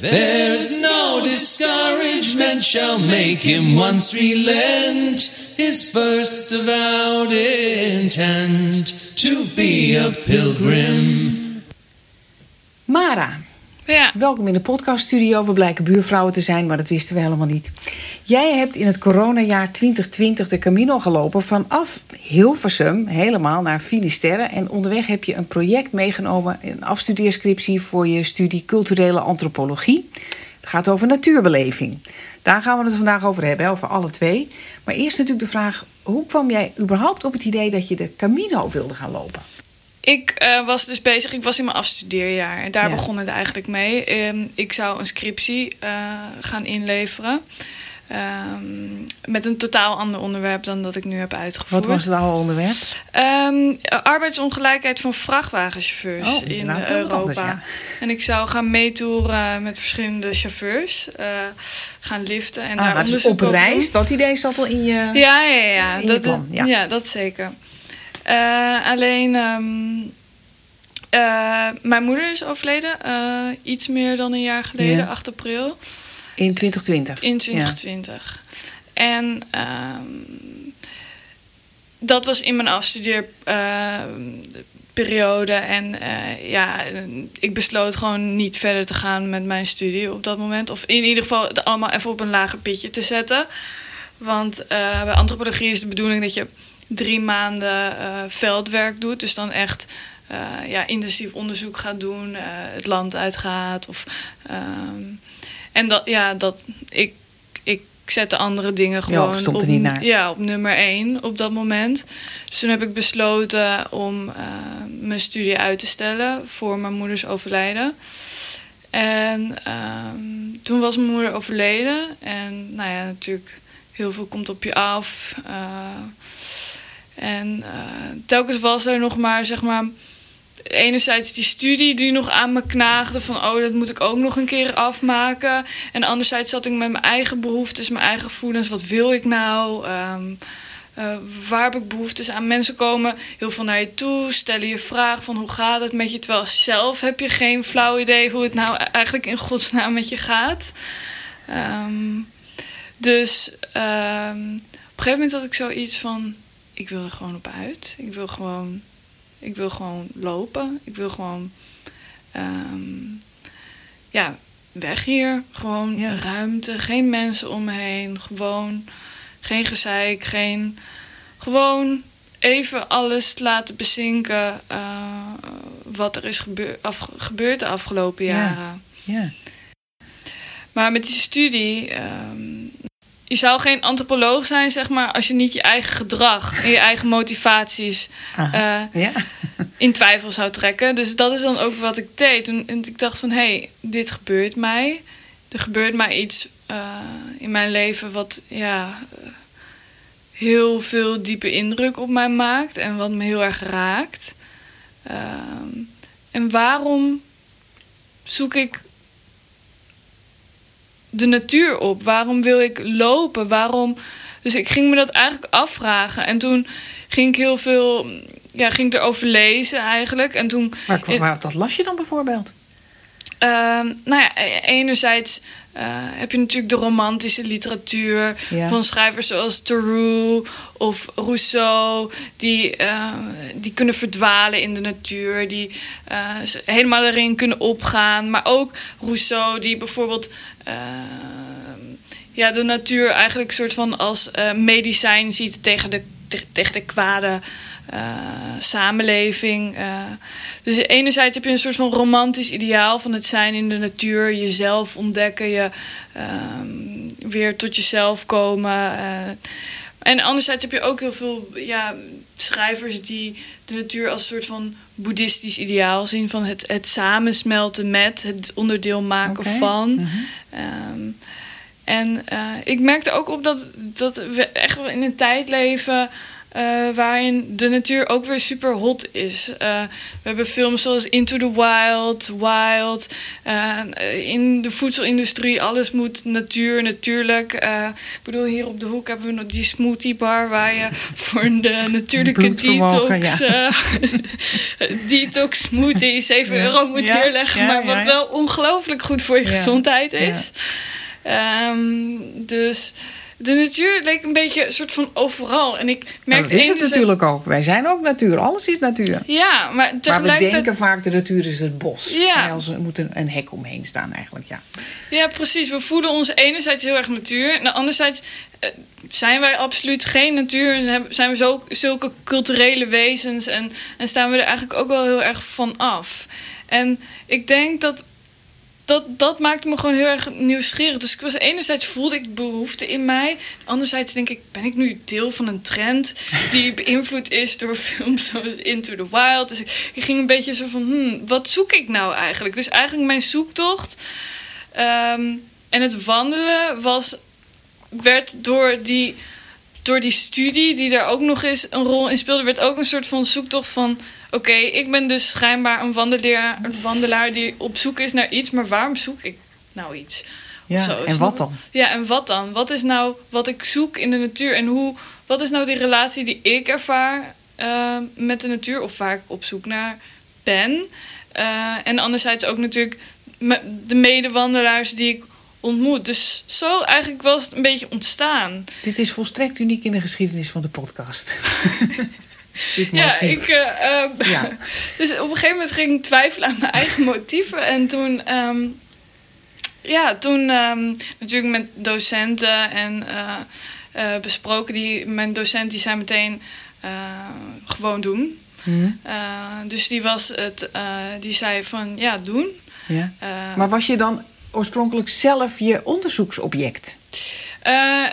There's no discouragement shall make him once relent his first avowed intent to be a pilgrim. Mara, Ja, welkom in de podcaststudio. We blijken buurvrouwen te zijn, maar dat wisten we helemaal niet. Jij hebt in het coronajaar 2020 de Camino gelopen vanaf Hilversum helemaal naar Finisterre. En onderweg heb je een project meegenomen, een afstudeerscriptie voor je studie culturele antropologie. Het gaat over natuurbeleving. Daar gaan we het vandaag over hebben, over alle twee. Maar eerst natuurlijk de vraag, hoe kwam jij überhaupt op het idee dat je de Camino wilde gaan lopen? Ik eh, was dus bezig. Ik was in mijn afstudeerjaar. En daar Ja. begon het eigenlijk mee. Ehm, ik zou een scriptie eh, gaan inleveren. Ehm, met een totaal ander onderwerp dan dat ik nu heb uitgevoerd. Wat was het oude onderwerp? Ehm, arbeidsongelijkheid van vrachtwagenchauffeurs Oh, in nou, Europa. anders, ja. En ik zou gaan meetoeren met verschillende chauffeurs. eh, gaan liften en daar Ah, dus onderzoek op reis, dat idee zat al in je... Ja, ja, ja. Dat, plan, ja. ja. dat zeker. Eh, alleen, ehm, eh, mijn moeder is overleden. eh, iets meer dan een jaar geleden, Ja. 8 april. In 2020. In 2020. En ehm, dat was in mijn afstudeerperiode. en ja, ik besloot gewoon niet verder te gaan met mijn studie op dat moment. Of in ieder geval het allemaal even op een lager pitje te zetten. Want bij antropologie is de bedoeling dat je drie maanden eh, veldwerk doet. Dus dan echt eh, ja, intensief onderzoek gaat doen, eh, het land uitgaat. Of, ehm, en dat, ja, dat, ik, ik zette andere dingen gewoon stond er op, niet naar. Ja, op nummer één op dat moment. Dus toen heb ik besloten om mijn studie uit te stellen voor mijn moeders overlijden. En ehm, toen was mijn moeder overleden. En nou ja, natuurlijk, heel veel komt op je af. Eh, en eh, telkens was er nog maar, zeg maar, enerzijds die studie die nog aan me knaagde van oh dat moet ik ook nog een keer afmaken. En anderzijds zat ik met mijn eigen behoeftes mijn eigen gevoelens. Wat wil ik nou? Ehm, eh, waar heb ik behoeftes aan? Mensen komen heel veel naar je toe stellen je vraag van hoe gaat het met je? Terwijl zelf heb je geen flauw idee hoe het nou eigenlijk in godsnaam met je gaat. Ehm, dus ehm, op een gegeven moment had ik zoiets van ik wil er gewoon op uit ik wil gewoon ik wil gewoon lopen. Ik wil gewoon ehm, ja, weg hier. Gewoon Ja. ruimte. Geen mensen om me heen. Gewoon geen gezeik. Geen, gewoon even alles laten bezinken. eh, wat er is gebeur, af, gebeurd de afgelopen Ja. jaren. Ja. Maar met die studie. ehm, je zou geen antropoloog zijn, zeg maar, als je niet je eigen gedrag en je eigen motivaties eh, ja. in twijfel zou trekken. Dus dat is dan ook wat ik deed. En, en ik dacht van, hé, hey, dit gebeurt mij. Er gebeurt mij iets eh, in mijn leven wat ja, heel veel diepe indruk op mij maakt. En wat me heel erg raakt. Ehm, en waarom zoek ik de natuur op? Waarom wil ik lopen? Waarom... Dus ik ging me dat eigenlijk afvragen. En toen ging ik heel veel... Ja, ging ik erover lezen eigenlijk. En toen... Maar waar, dat las je dan bijvoorbeeld? Ehm, nou ja, e- enerzijds eh, heb je natuurlijk de romantische literatuur Ja. van schrijvers zoals Thoreau of Rousseau, die, eh, die kunnen verdwalen in de natuur, die eh, helemaal erin kunnen opgaan. Maar ook Rousseau, die bijvoorbeeld ja, de natuur eigenlijk soort van als medicijn ziet tegen de, te- tegen de kwade samenleving. eh. dus enerzijds heb je een soort van romantisch ideaal van het zijn in de natuur, jezelf ontdekken, je ehm, weer tot jezelf komen. eh. en anderzijds heb je ook heel veel ja, schrijvers die de natuur als soort van boeddhistisch ideaal zien van het, het samensmelten met, het onderdeel maken van. Mhm. Ehm, en eh, ik merkte ook op dat, dat we echt wel in een tijd leven eh, waarin de natuur ook weer super hot is. Eh, we hebben films zoals Into the Wild, Wild. eh, in de voedselindustrie, alles moet natuur, natuurlijk. Ik bedoel, hier op de hoek hebben we nog die smoothie bar... waar je voor de natuurlijke detox... detox smoothie 7 Ja. euro moet Ja, neerleggen. maar wat wel ongelooflijk goed voor je gezondheid is. Ehm, dus de natuur leek een beetje een soort van overal. En ik Nou, merkte dat is het enerzijds- natuurlijk ook. Wij zijn ook natuur. Alles is natuur. Ja, maar Maar we tegelijkertijd... denken vaak de natuur is het bos. Ja. En als er moet een, een hek omheen staan eigenlijk, ja. Ja, precies. We voelen ons enerzijds heel erg natuur. En anderzijds eh, zijn wij absoluut geen natuur. En zijn we zo, zulke culturele wezens. En, en staan we er eigenlijk ook wel heel erg van af. En ik denk dat... Dat, dat maakte me gewoon heel erg nieuwsgierig. Dus ik was enerzijds voelde ik behoefte in mij. Anderzijds denk ik, ben ik nu deel van een trend die beïnvloed is door films zoals Into the Wild. Dus ik, ging een beetje zo van, hmm, wat zoek ik nou eigenlijk? Dus eigenlijk mijn zoektocht Ehm, en het wandelen was, werd door die, door die studie, die daar ook nog eens een rol in speelde, werd ook een soort van zoektocht van: oké, ik ben dus schijnbaar een wandelaar, een wandelaar die op zoek is naar iets, maar waarom zoek ik nou iets? ja. Zo, en wat dan? Ja, en wat dan? Wat is nou wat ik zoek in de natuur en hoe, wat is nou die relatie die ik ervaar eh, met de natuur of waar ik op zoek naar ben? Eh, en anderzijds ook natuurlijk de medewandelaars die ik ontmoet. Dus zo eigenlijk was het een beetje ontstaan. Dit is volstrekt uniek in de geschiedenis van de podcast. Ja, ik. eh, eh, Ja. dus op een gegeven moment ging ik twijfelen aan mijn eigen motieven. En toen. ehm, ja, toen ehm, natuurlijk met docenten en eh, eh, besproken. Die, mijn docent die zei meteen gewoon doen. Hm, Eh, dus die was het, die zei van ja, doen. ja. Maar was je dan oorspronkelijk zelf je onderzoeksobject? Eh,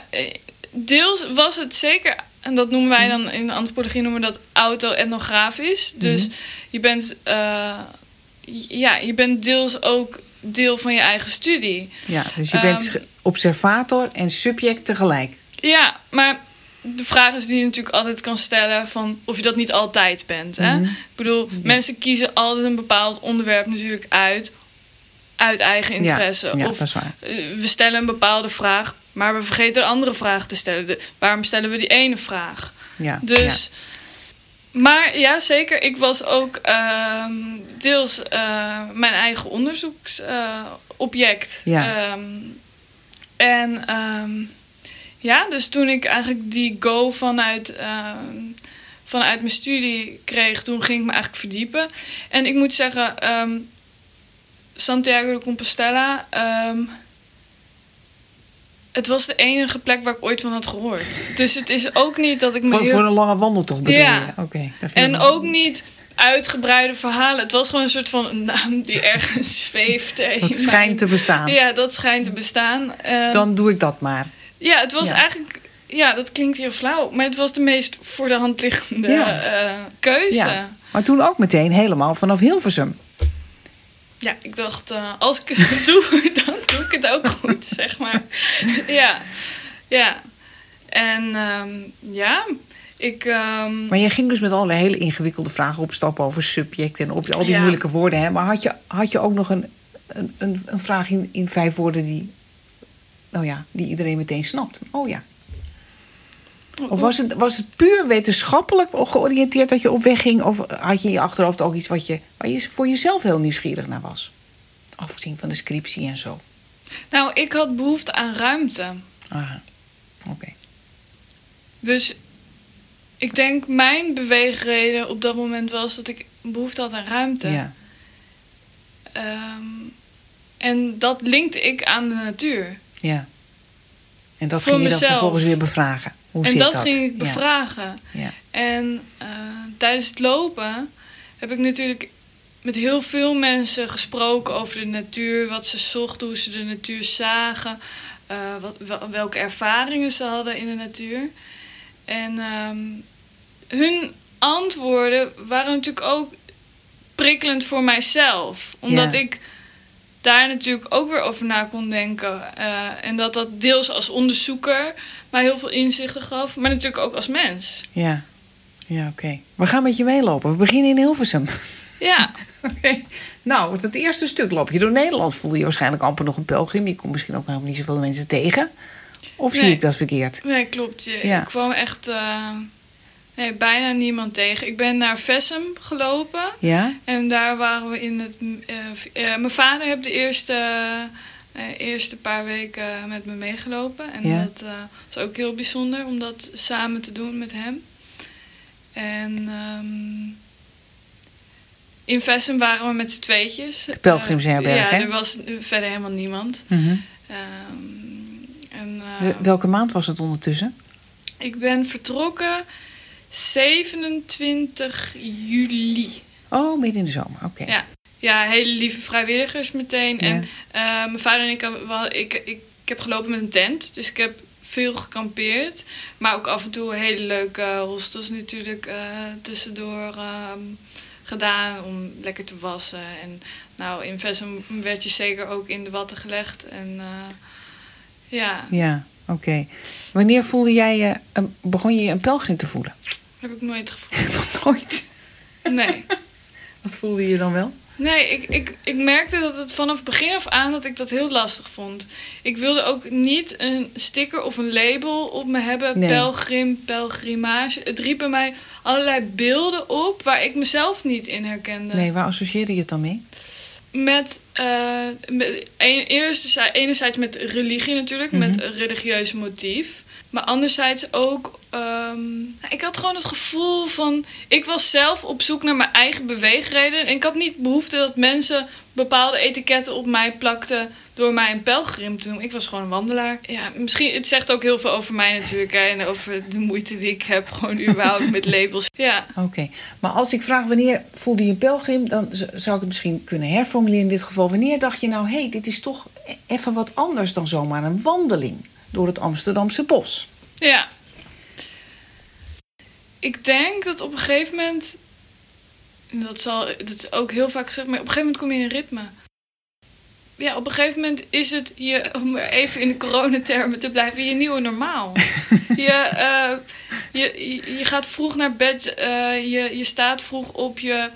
deels was het zeker, en dat noemen wij dan in de antropologie noemen we dat auto-etnografisch. Dus je bent, eh, ja, je bent deels ook deel van je eigen studie. Ja, dus je bent Ehm, observator en subject tegelijk. Ja, maar de vraag is die je natuurlijk altijd kan stellen van of je dat niet altijd bent. Hè? Mhm. Ik bedoel, mensen kiezen altijd een bepaald onderwerp natuurlijk uit uit eigen interesse. Ja, ja of eh, we stellen een bepaalde vraag, maar we vergeten een andere vraag te stellen. De- waarom stellen we die ene vraag? Ja, Dus, maar ja, zeker. Ik was ook ehm, deels eh, mijn eigen onderzoeksobject. Ja. Ehm, en ehm, ja, dus toen ik eigenlijk die go vanuit, vanuit mijn studie kreeg, toen ging ik me eigenlijk verdiepen. En ik moet zeggen, Santiago de Compostela. ehm, het was de enige plek waar ik ooit van had gehoord. Dus het is ook niet dat ik me voor, heel... voor een lange wandeltocht bedoel Ja. je? Oké. En ook niet uitgebreide verhalen. Het was gewoon een soort van een naam die ergens zweeft. Dat mijn- schijnt te bestaan. Ja, dat schijnt te bestaan. Ehm, Dan doe ik dat maar. ja, het was Ja. eigenlijk... Ja, dat klinkt heel flauw. Maar het was de meest voor de hand liggende Ja. eh, keuze. Ja. Maar toen ook meteen helemaal vanaf Hilversum. Ik dacht, eh, als ik het doe, dan doe ik het ook goed, zeg maar. ja, ja. En ehm, ja, ik... ehm, Maar je ging dus met allerlei hele ingewikkelde vragen opstappen over subject en op al die Ja. moeilijke woorden. Hè? Maar had je, had je ook nog een, een, een, een vraag in, in vijf woorden die, nou ja, die iedereen meteen snapt? Oh ja. Of was het, was het puur wetenschappelijk georiënteerd dat je op weg ging? Of had je in je achterhoofd ook iets wat je, waar je voor jezelf heel nieuwsgierig naar was? Afgezien van de scriptie en zo. Nou, ik had behoefte aan ruimte. Aha. Oké. Dus ik denk mijn beweegreden op dat moment was dat ik behoefte had aan ruimte. Ja. Ehm, en dat linkte ik aan de natuur. ja. En dat Voor ging je dan mezelf. vervolgens weer bevragen. Hoe en dat, dat ging ik bevragen. Ja. En eh, tijdens het lopen heb ik natuurlijk met heel veel mensen gesproken over de natuur, wat ze zochten, hoe ze de natuur zagen, eh, wat, wel- welke ervaringen ze hadden in de natuur. En ehm, hun antwoorden waren natuurlijk ook prikkelend voor mijzelf, omdat Ja. ik daar natuurlijk ook weer over na kon denken. eh, en dat dat deels als onderzoeker mij heel veel inzichten gaf, maar natuurlijk ook als mens. Ja, Ja, oké. We gaan met je meelopen. We beginnen in Hilversum. Ja, Oké. Nou, het eerste stuk loop je door Nederland. Voel je waarschijnlijk amper nog een pelgrim. Je komt misschien ook nog niet zoveel mensen tegen. Of zie ik dat verkeerd? nee, klopt. Je- Ja. Ik kwam echt eh, nee, bijna niemand tegen. Ik ben naar Vessem gelopen. Ja? En daar waren we in het. eh, eh, mijn vader heeft de eerste, eh, eerste paar weken met me meegelopen. En Ja. dat was ook heel bijzonder om dat samen te doen met hem. En ehm, in Vessem waren we met z'n tweetjes. De pelgrimsherberg, hè? ja, er was verder helemaal niemand. Ehm, en, eh, Wel- Welke maand was het ondertussen? ik ben vertrokken 27 juli. Oh, midden in de zomer. Oké. Ja. Ja, hele lieve vrijwilligers meteen. Ja. En eh, mijn vader en ik, ik, ik, ik heb gelopen met een tent. Dus ik heb veel gekampeerd. Maar ook af en toe hele leuke hostels natuurlijk eh, tussendoor ehm, gedaan. Om lekker te wassen. En nou, in Vessem werd je zeker ook in de watten gelegd. En eh, ja, Ja, oké. Wanneer voelde jij je, begon je je een pelgrim te voelen? Heb ik nooit gevoeld. Nooit. Nee. Wat voelde je dan wel? Nee, ik, ik, ik merkte dat het vanaf begin af aan dat ik dat heel lastig vond. Ik wilde ook niet een sticker of een label op me hebben. Nee. Pelgrim, pelgrimage. Het riep bij mij allerlei beelden op waar ik mezelf niet in herkende. Nee, waar associeerde je het dan mee? Met, eh, met een- eerst, enerzijds met religie natuurlijk, met Mhm. een religieus motief. Maar anderzijds ook, ehm, ik had gewoon het gevoel van, ik was zelf op zoek naar mijn eigen beweegreden. En ik had niet behoefte dat mensen bepaalde etiketten op mij plakten door mij een pelgrim te noemen. Ik was gewoon een wandelaar. Ja, misschien, het zegt ook heel veel over mij natuurlijk. Hè, en over de moeite die ik heb, gewoon überhaupt met labels. Ja. Oké. Maar als ik vraag wanneer voelde je een pelgrim, dan zou ik het misschien kunnen herformuleren in dit geval. Wanneer dacht je nou, hé, hey, dit is toch e- even wat anders dan zomaar een wandeling door het Amsterdamse bos? Ja. Ik denk dat op een gegeven moment. Dat, zal, dat is ook heel vaak gezegd, maar op een gegeven moment kom je in een ritme. Ja, op een gegeven moment is het je, om even in de coronatermen te blijven, je nieuwe normaal. je, eh, je, je, je gaat vroeg naar bed, eh, je, je staat vroeg op, je,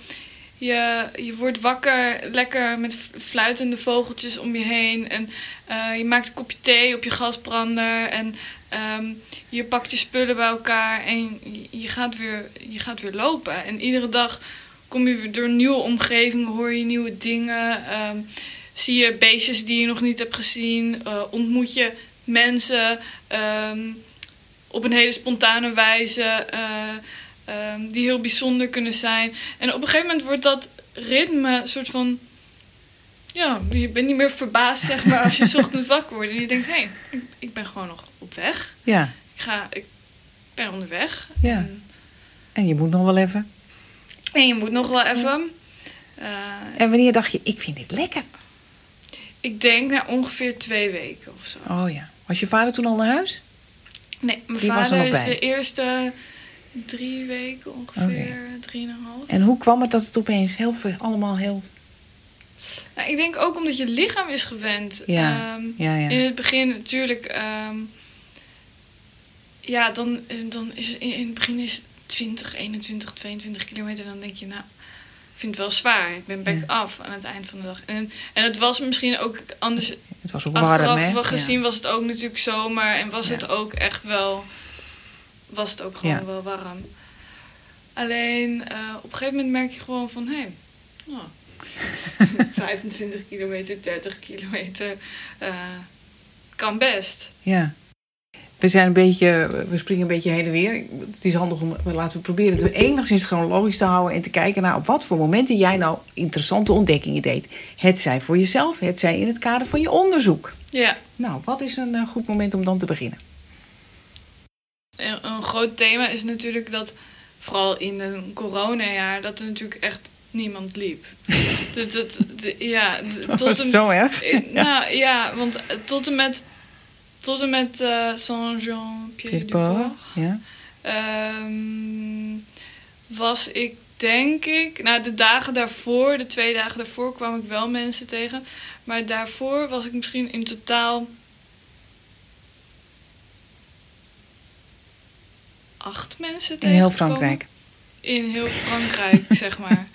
je, je wordt wakker lekker met fluitende vogeltjes om je heen. En eh, je maakt een kopje thee op je gasbrander. En ehm, je pakt je spullen bij elkaar en je, gaat weer, je gaat weer lopen. En iedere dag kom je weer door nieuwe omgeving, hoor je nieuwe dingen. ehm, zie je beestjes die je nog niet hebt gezien. eh, ontmoet je mensen ehm, op een hele spontane wijze. eh, die heel bijzonder kunnen zijn. En op een gegeven moment wordt dat ritme soort van. Ja, je bent niet meer verbaasd, zeg maar, als je ochtends wakker wordt. En je denkt, hé, hey, ik, ik ben gewoon nog op weg. Ja. Ik, ga, ik ben onderweg. Ja. En, En je moet nog wel even. en je moet nog wel even. Eh, En wanneer dacht je, ik vind dit lekker? ik denk na ongeveer twee weken of zo. Oh ja. Was je vader toen al naar huis? Nee, mijn Die er vader is bij? de eerste drie weken ongeveer, drieënhalf. En hoe kwam het dat het opeens heel allemaal heel... Nou, ik denk ook omdat je lichaam is gewend. Ja, Ehm, Ja, ja. In het begin natuurlijk. ehm, ja, dan, eh, dan is in in het begin is het 20, 21, 22 kilometer. Dan denk je, nou, ik vind het wel zwaar. Ik ben back af aan het eind van de dag. En, en het was misschien ook anders. Het was ook warm, Achteraf hè? gezien was het ook natuurlijk zomer. En was het ook echt wel. Was het ook gewoon wel warm. Alleen eh, op een gegeven moment merk je gewoon van hé. Hey, nou, 25 kilometer, 30 kilometer. eh, kan best. Ja. We zijn een beetje, we springen een beetje heen en weer. Het is handig om, laten we proberen het enigszins chronologisch te houden en te kijken naar op wat voor momenten jij nou interessante ontdekkingen deed. Het zij voor jezelf, het zij in het kader van je onderzoek. Ja, Nou, wat is een eh, goed moment om dan te beginnen? een, een groot thema is natuurlijk dat, vooral in een coronajaar, dat er natuurlijk echt niemand liep. dat, ja, tot en, Zo erg? Eh, Nou ja, want eh, tot en met, tot en met eh, Saint-Jean-Pied-du-Port Ja. ehm, was ik denk ik, nou de dagen daarvoor, de twee dagen daarvoor kwam ik wel mensen tegen. Maar daarvoor was ik misschien in totaal acht mensen In tegen. heel Frankrijk. in heel Frankrijk, zeg maar.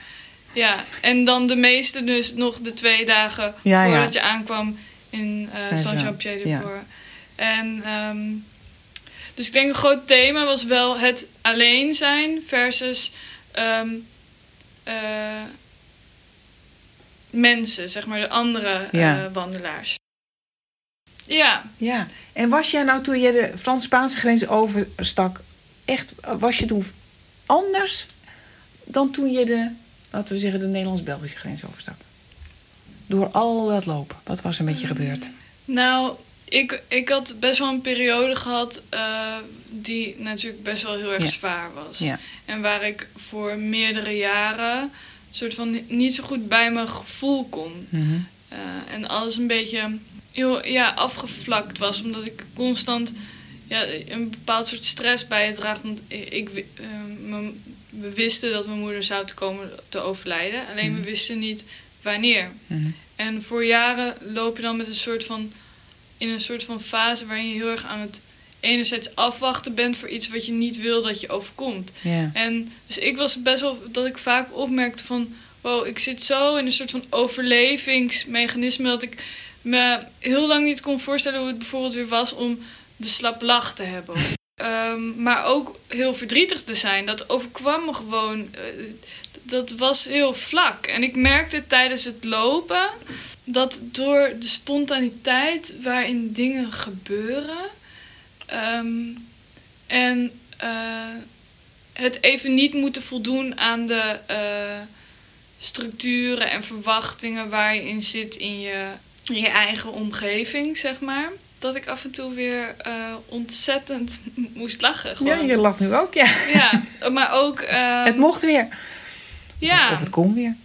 Ja, en dan de meeste dus nog de twee dagen Ja, ja. voordat je aankwam in eh Saint-Jean, Saint-Jean-Pied-de-Port. En ehm, dus ik denk een groot thema was wel het alleen zijn versus ehm, eh, mensen, zeg maar de andere eh, wandelaars. Ja, Ja. En was jij nou toen je de Frans-Spaanse grens overstak, echt, was je toen anders dan toen je de, laten we zeggen, de Nederlands-Belgische grens overstak? Door al dat lopen. Wat was er met je gebeurd? Nou, ik, ik had best wel een periode gehad eh, die natuurlijk best wel heel erg Ja. zwaar was. Ja. En waar ik voor meerdere jaren soort van niet zo goed bij mijn gevoel kon. Mhm. Eh, en alles een beetje heel ja, afgevlakt was, omdat ik constant ja, een bepaald soort stress bij het draag. Want ik, eh, mijn- we wisten dat mijn moeder zou te komen te overlijden, alleen we wisten niet wanneer. Mhm. En voor jaren loop je dan met een soort van in een soort van fase waarin je heel erg aan het enerzijds afwachten bent voor iets wat je niet wil dat je overkomt. En dus ik was best wel dat ik vaak opmerkte van wow, ik zit zo in een soort van overlevingsmechanisme dat ik me heel lang niet kon voorstellen hoe het bijvoorbeeld weer was om de slap lach te hebben. Ehm, maar ook heel verdrietig te zijn. Dat overkwam me gewoon. eh, dat was heel vlak. En ik merkte tijdens het lopen dat door de spontaniteit waarin dingen gebeuren. ehm, en eh, het even niet moeten voldoen aan de eh, structuren en verwachtingen waar je in zit in je, in je eigen omgeving, zeg maar. Dat ik af en toe weer eh, ontzettend moest lachen. ja, Gewoon. je lacht nu ook, ja. Ja, maar ook. ehm, het mocht weer. Ja. Of het kon weer.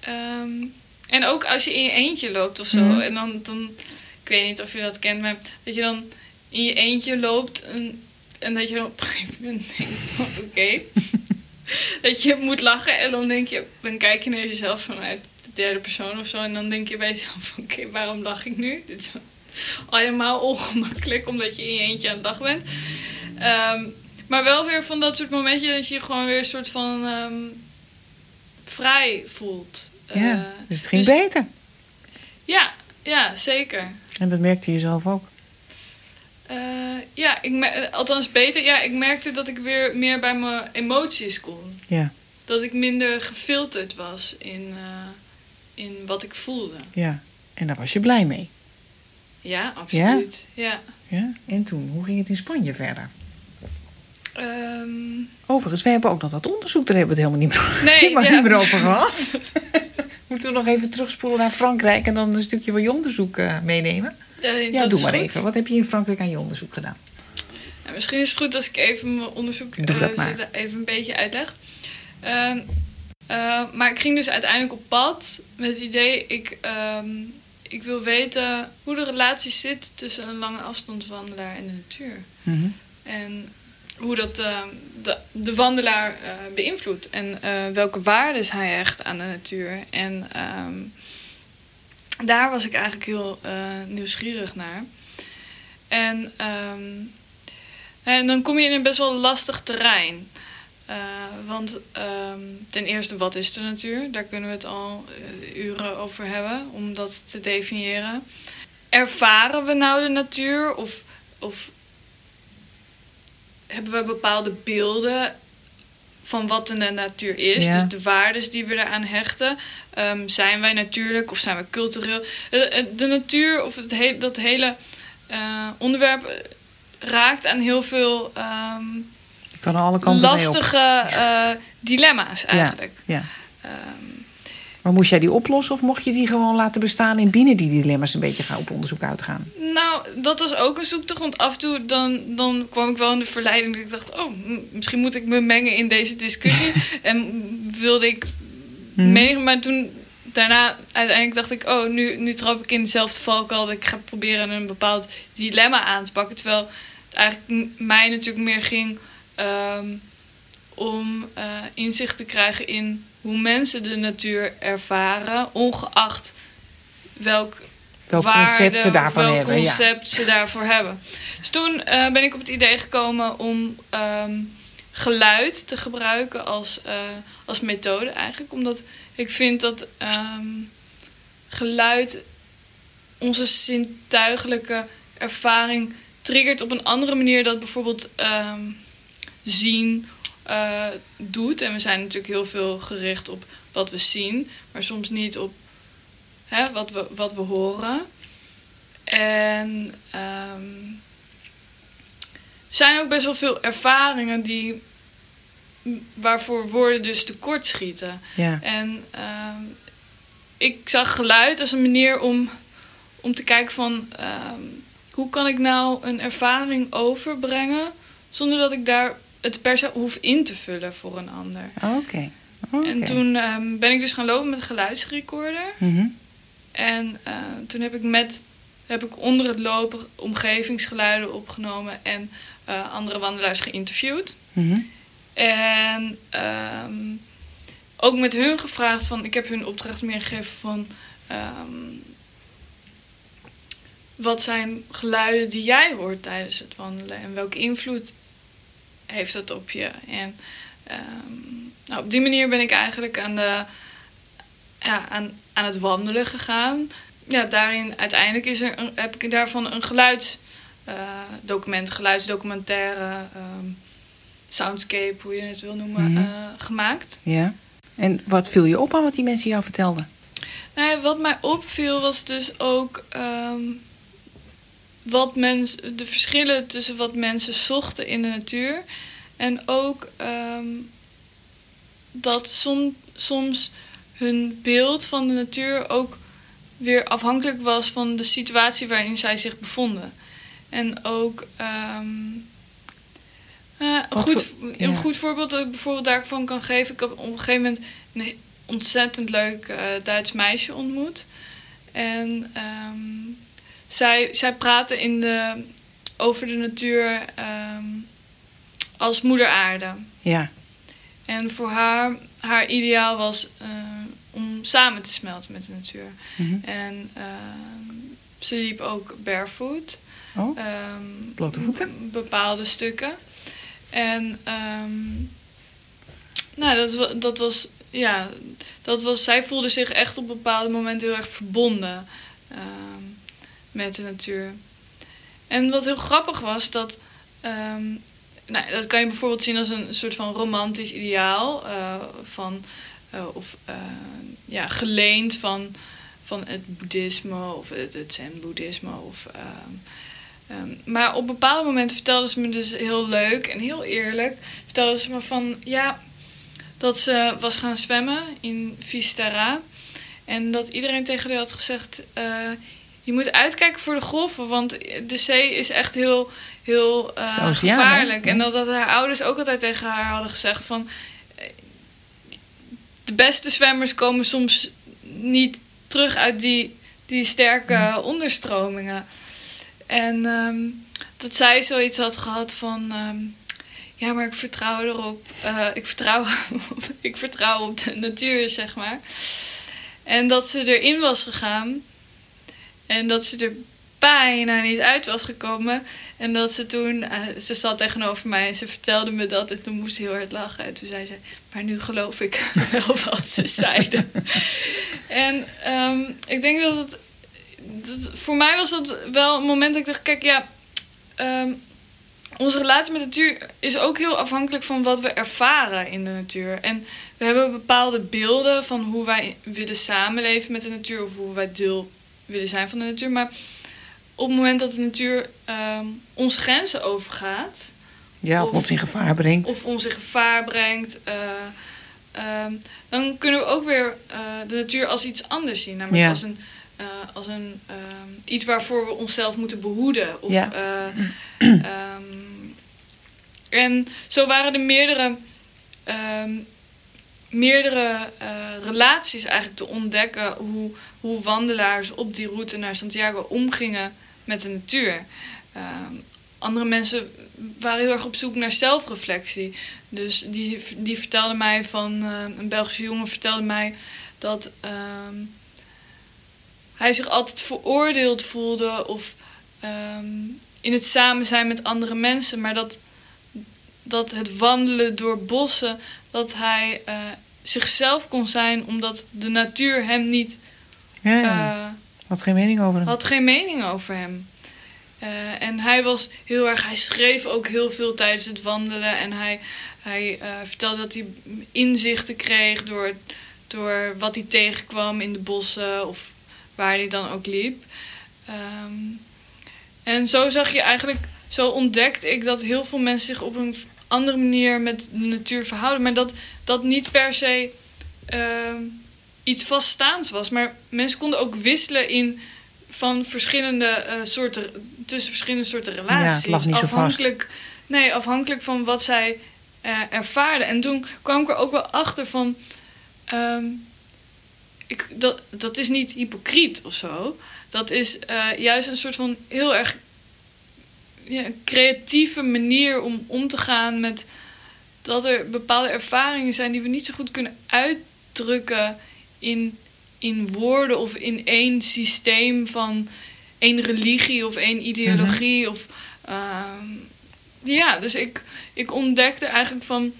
Ehm, en ook als je in je eentje loopt of zo. Mhm. En dan, dan, ik weet niet of je dat kent, maar dat je dan in je eentje loopt. En, en dat je dan op een gegeven moment denkt van oké. dat je moet lachen en dan denk je, dan kijk je naar jezelf vanuit de derde persoon of zo. En dan denk je bij jezelf, oké, waarom lach ik nu? Dit is allemaal ongemakkelijk omdat je in je eentje aan het dag bent. Ehm, maar wel weer van dat soort momentjes dat je je gewoon weer een soort van ehm, vrij voelt. Ja, Eh, dus het ging dus- beter. ja, ja, zeker. En dat merkte je zelf ook. Eh, ja, ik mer- althans beter. Ja, ik merkte dat ik weer meer bij mijn emoties kon. Ja, Dat ik minder gefilterd was in, eh, in wat ik voelde. ja. En daar was je blij mee. Ja, absoluut. Ja. Ja. En toen, hoe ging het in Spanje verder? Ehm, Overigens, we hebben ook nog dat onderzoek, daar hebben we het helemaal niet meer, Nee, helemaal ja. niet meer over gehad. Moeten we nog even terugspoelen naar Frankrijk en dan een stukje van je onderzoek eh, meenemen? Ja, doe maar goed. even. Wat heb je in Frankrijk aan je onderzoek gedaan? Nou, misschien is het goed als ik even mijn onderzoek zit- even een beetje uitleg. Ehm, eh, maar ik ging dus uiteindelijk op pad met het idee, ik, ehm, ik wil weten hoe de relatie zit tussen een lange afstandswandelaar en de natuur. Mhm. En hoe dat eh, de, de wandelaar eh, beïnvloedt. En eh, welke waardes hij hecht aan de natuur. En ehm, daar was ik eigenlijk heel nieuwsgierig naar. En, ehm, en dan kom je in een best wel lastig terrein. Eh, want ehm, ten eerste, wat is de natuur? Daar kunnen we het al eh, uren over hebben om dat te definiëren. Ervaren we nou de natuur? Of, of hebben we bepaalde beelden van wat de natuur is. Ja. Dus de waardes die we eraan hechten. Ehm, zijn wij natuurlijk of zijn we cultureel? Eh, De natuur of het he- dat hele onderwerp raakt aan heel veel ehm, Van alle kanten lastige eh, dilemma's eigenlijk. Ja. Ehm, Maar moest jij die oplossen of mocht je die gewoon laten bestaan en binnen die dilemma's een beetje gaan op onderzoek uitgaan? Nou, dat was ook een zoektocht. Want af en toe dan, dan kwam ik wel in de verleiding dat ik dacht... oh, misschien moet ik me mengen in deze discussie. en wilde ik meegaan. Maar toen daarna uiteindelijk dacht ik... oh, nu, nu trap ik in dezelfde valkuil... dat ik ga proberen een bepaald dilemma aan te pakken. Terwijl het eigenlijk mij natuurlijk meer ging... ehm, om eh, inzicht te krijgen in hoe mensen de natuur ervaren... ongeacht welk Welk waarde concept ze welk hebben. Ja. concept ze daarvoor hebben. Dus toen eh, ben ik op het idee gekomen om ehm, geluid te gebruiken als, eh, als methode eigenlijk. Omdat ik vind dat ehm, geluid onze zintuigelijke ervaring triggert op een andere manier dan bijvoorbeeld zien uh, doet. En we zijn natuurlijk heel veel gericht op wat we zien, maar soms niet op hè, wat, we, wat we horen. En um, er zijn ook best wel veel ervaringen die, waarvoor woorden dus tekort schieten. Ja. En uh, ik zag geluid als een manier om, om te kijken van um, hoe kan ik nou een ervaring overbrengen zonder dat ik daar het per se hoef in te vullen voor een ander. Oké. Okay. En toen um, ben ik dus gaan lopen met een geluidsrecorder. Mm -hmm. En uh, toen heb ik met heb ik onder het lopen omgevingsgeluiden opgenomen en uh, andere wandelaars geïnterviewd. Mm -hmm. En um, ook met hun gevraagd van, ik heb hun opdracht meegegeven van um, wat zijn geluiden die jij hoort tijdens het wandelen en welke invloed heeft dat op je? En um, nou, op die manier ben ik eigenlijk aan, de, ja, aan, aan het wandelen gegaan. Ja, daarin uiteindelijk is er heb ik daarvan een geluidsdocument, uh, geluidsdocumentaire, um, soundscape, hoe je het wil noemen, Mhm. uh, gemaakt. Ja. En wat viel je op aan wat die mensen jou vertelden? Nou ja, wat mij opviel was dus ook um, wat mens, de verschillen tussen wat mensen zochten in de natuur. En ook um, dat som, soms hun beeld van de natuur ook weer afhankelijk was van de situatie waarin zij zich bevonden. En ook um, uh, een, goed, voor, ja. een goed voorbeeld dat ik bijvoorbeeld daarvan kan geven. Ik heb op een gegeven moment een ontzettend leuk uh, Duits meisje ontmoet. En um, zij, zij praten in de, over de natuur um, als moeder aarde. Ja. En voor haar, haar ideaal was uh, om samen te smelten met de natuur. Mm -hmm. En uh, ze liep ook barefoot. Oh, um, blote voeten? Bepaalde stukken. En um, nou, dat, dat was, ja, dat was, zij voelde zich echt op bepaalde momenten heel erg verbonden um, met de natuur. En wat heel grappig was, dat, um, nou, dat kan je bijvoorbeeld zien als een soort van romantisch ideaal, uh, van, uh, of uh, ja, geleend van, van het boeddhisme of het, het zen-boeddhisme. Of, Um, maar op bepaalde momenten vertelde ze me dus heel leuk en heel eerlijk. Vertelde ze me van ja, dat ze was gaan zwemmen in Vistara. En dat iedereen tegen haar had gezegd: Je moet uitkijken voor de golven, want de zee is echt heel, heel uh, gevaarlijk. Ja. En dat, dat haar ouders ook altijd tegen haar hadden gezegd: van De beste zwemmers komen soms niet terug uit die, die sterke Hm. onderstromingen. En um, dat zij zoiets had gehad van... Um, ja, maar ik vertrouw erop. Uh, ik, vertrouw, ik vertrouw op de natuur, zeg maar. En dat ze erin was gegaan. En dat ze er bijna niet uit was gekomen. En dat ze toen... Uh, ze zat tegenover mij en ze vertelde me dat. En toen moest ze heel hard lachen. En toen zei ze... Maar nu geloof ik wel wat ze zeiden. en um, ik denk dat het dat, voor mij was dat wel een moment dat ik dacht: kijk, ja, um, onze relatie met de natuur is ook heel afhankelijk van wat we ervaren in de natuur. En we hebben bepaalde beelden van hoe wij willen samenleven met de natuur of hoe wij deel willen zijn van de natuur. Maar op het moment dat de natuur um, onze grenzen overgaat. Ja, of, of ons in gevaar brengt. Of ons in gevaar brengt. Uh, um, dan kunnen we ook weer uh, de natuur als iets anders zien. Namelijk ja. als een uh, als een, uh, iets waarvoor we onszelf moeten behoeden. Of, ja. um, en zo waren er meerdere, meerdere relaties eigenlijk te ontdekken hoe, hoe wandelaars op die route naar Santiago omgingen met de natuur. Um, andere mensen waren heel erg op zoek naar zelfreflectie. Dus die, die vertelde mij van, een Belgische jongen vertelde mij dat um, hij zich altijd veroordeeld voelde of um, in het samen zijn met andere mensen, maar dat dat het wandelen door bossen, dat hij eh, zichzelf kon zijn, omdat de natuur hem niet Ja, ja. eh, had geen mening over hem. had geen mening over hem. Eh, en hij was heel erg, hij schreef ook heel veel tijdens het wandelen. En hij, hij eh, vertelde dat hij inzichten kreeg door, door wat hij tegenkwam in de bossen of waar hij dan ook liep. Ehm, en zo zag je eigenlijk, zo ontdekte ik dat heel veel mensen zich op een andere manier met de natuur verhouden. Maar dat dat niet per se ehm, iets vaststaands was. Maar mensen konden ook wisselen in van verschillende eh, soorten, tussen verschillende soorten relaties. het lag niet zo vast. afhankelijk, Nee, afhankelijk van wat zij eh, ervaarden. En toen kwam ik er ook wel achter van. ehm, ik, dat, dat is niet hypocriet of zo. Dat is eh, juist een soort van heel erg ja, creatieve manier om om te gaan met dat er bepaalde ervaringen zijn die we niet zo goed kunnen uitdrukken in, in woorden of in één systeem van één religie of één ideologie. of, ehm, ja, dus ik, ik ontdekte eigenlijk van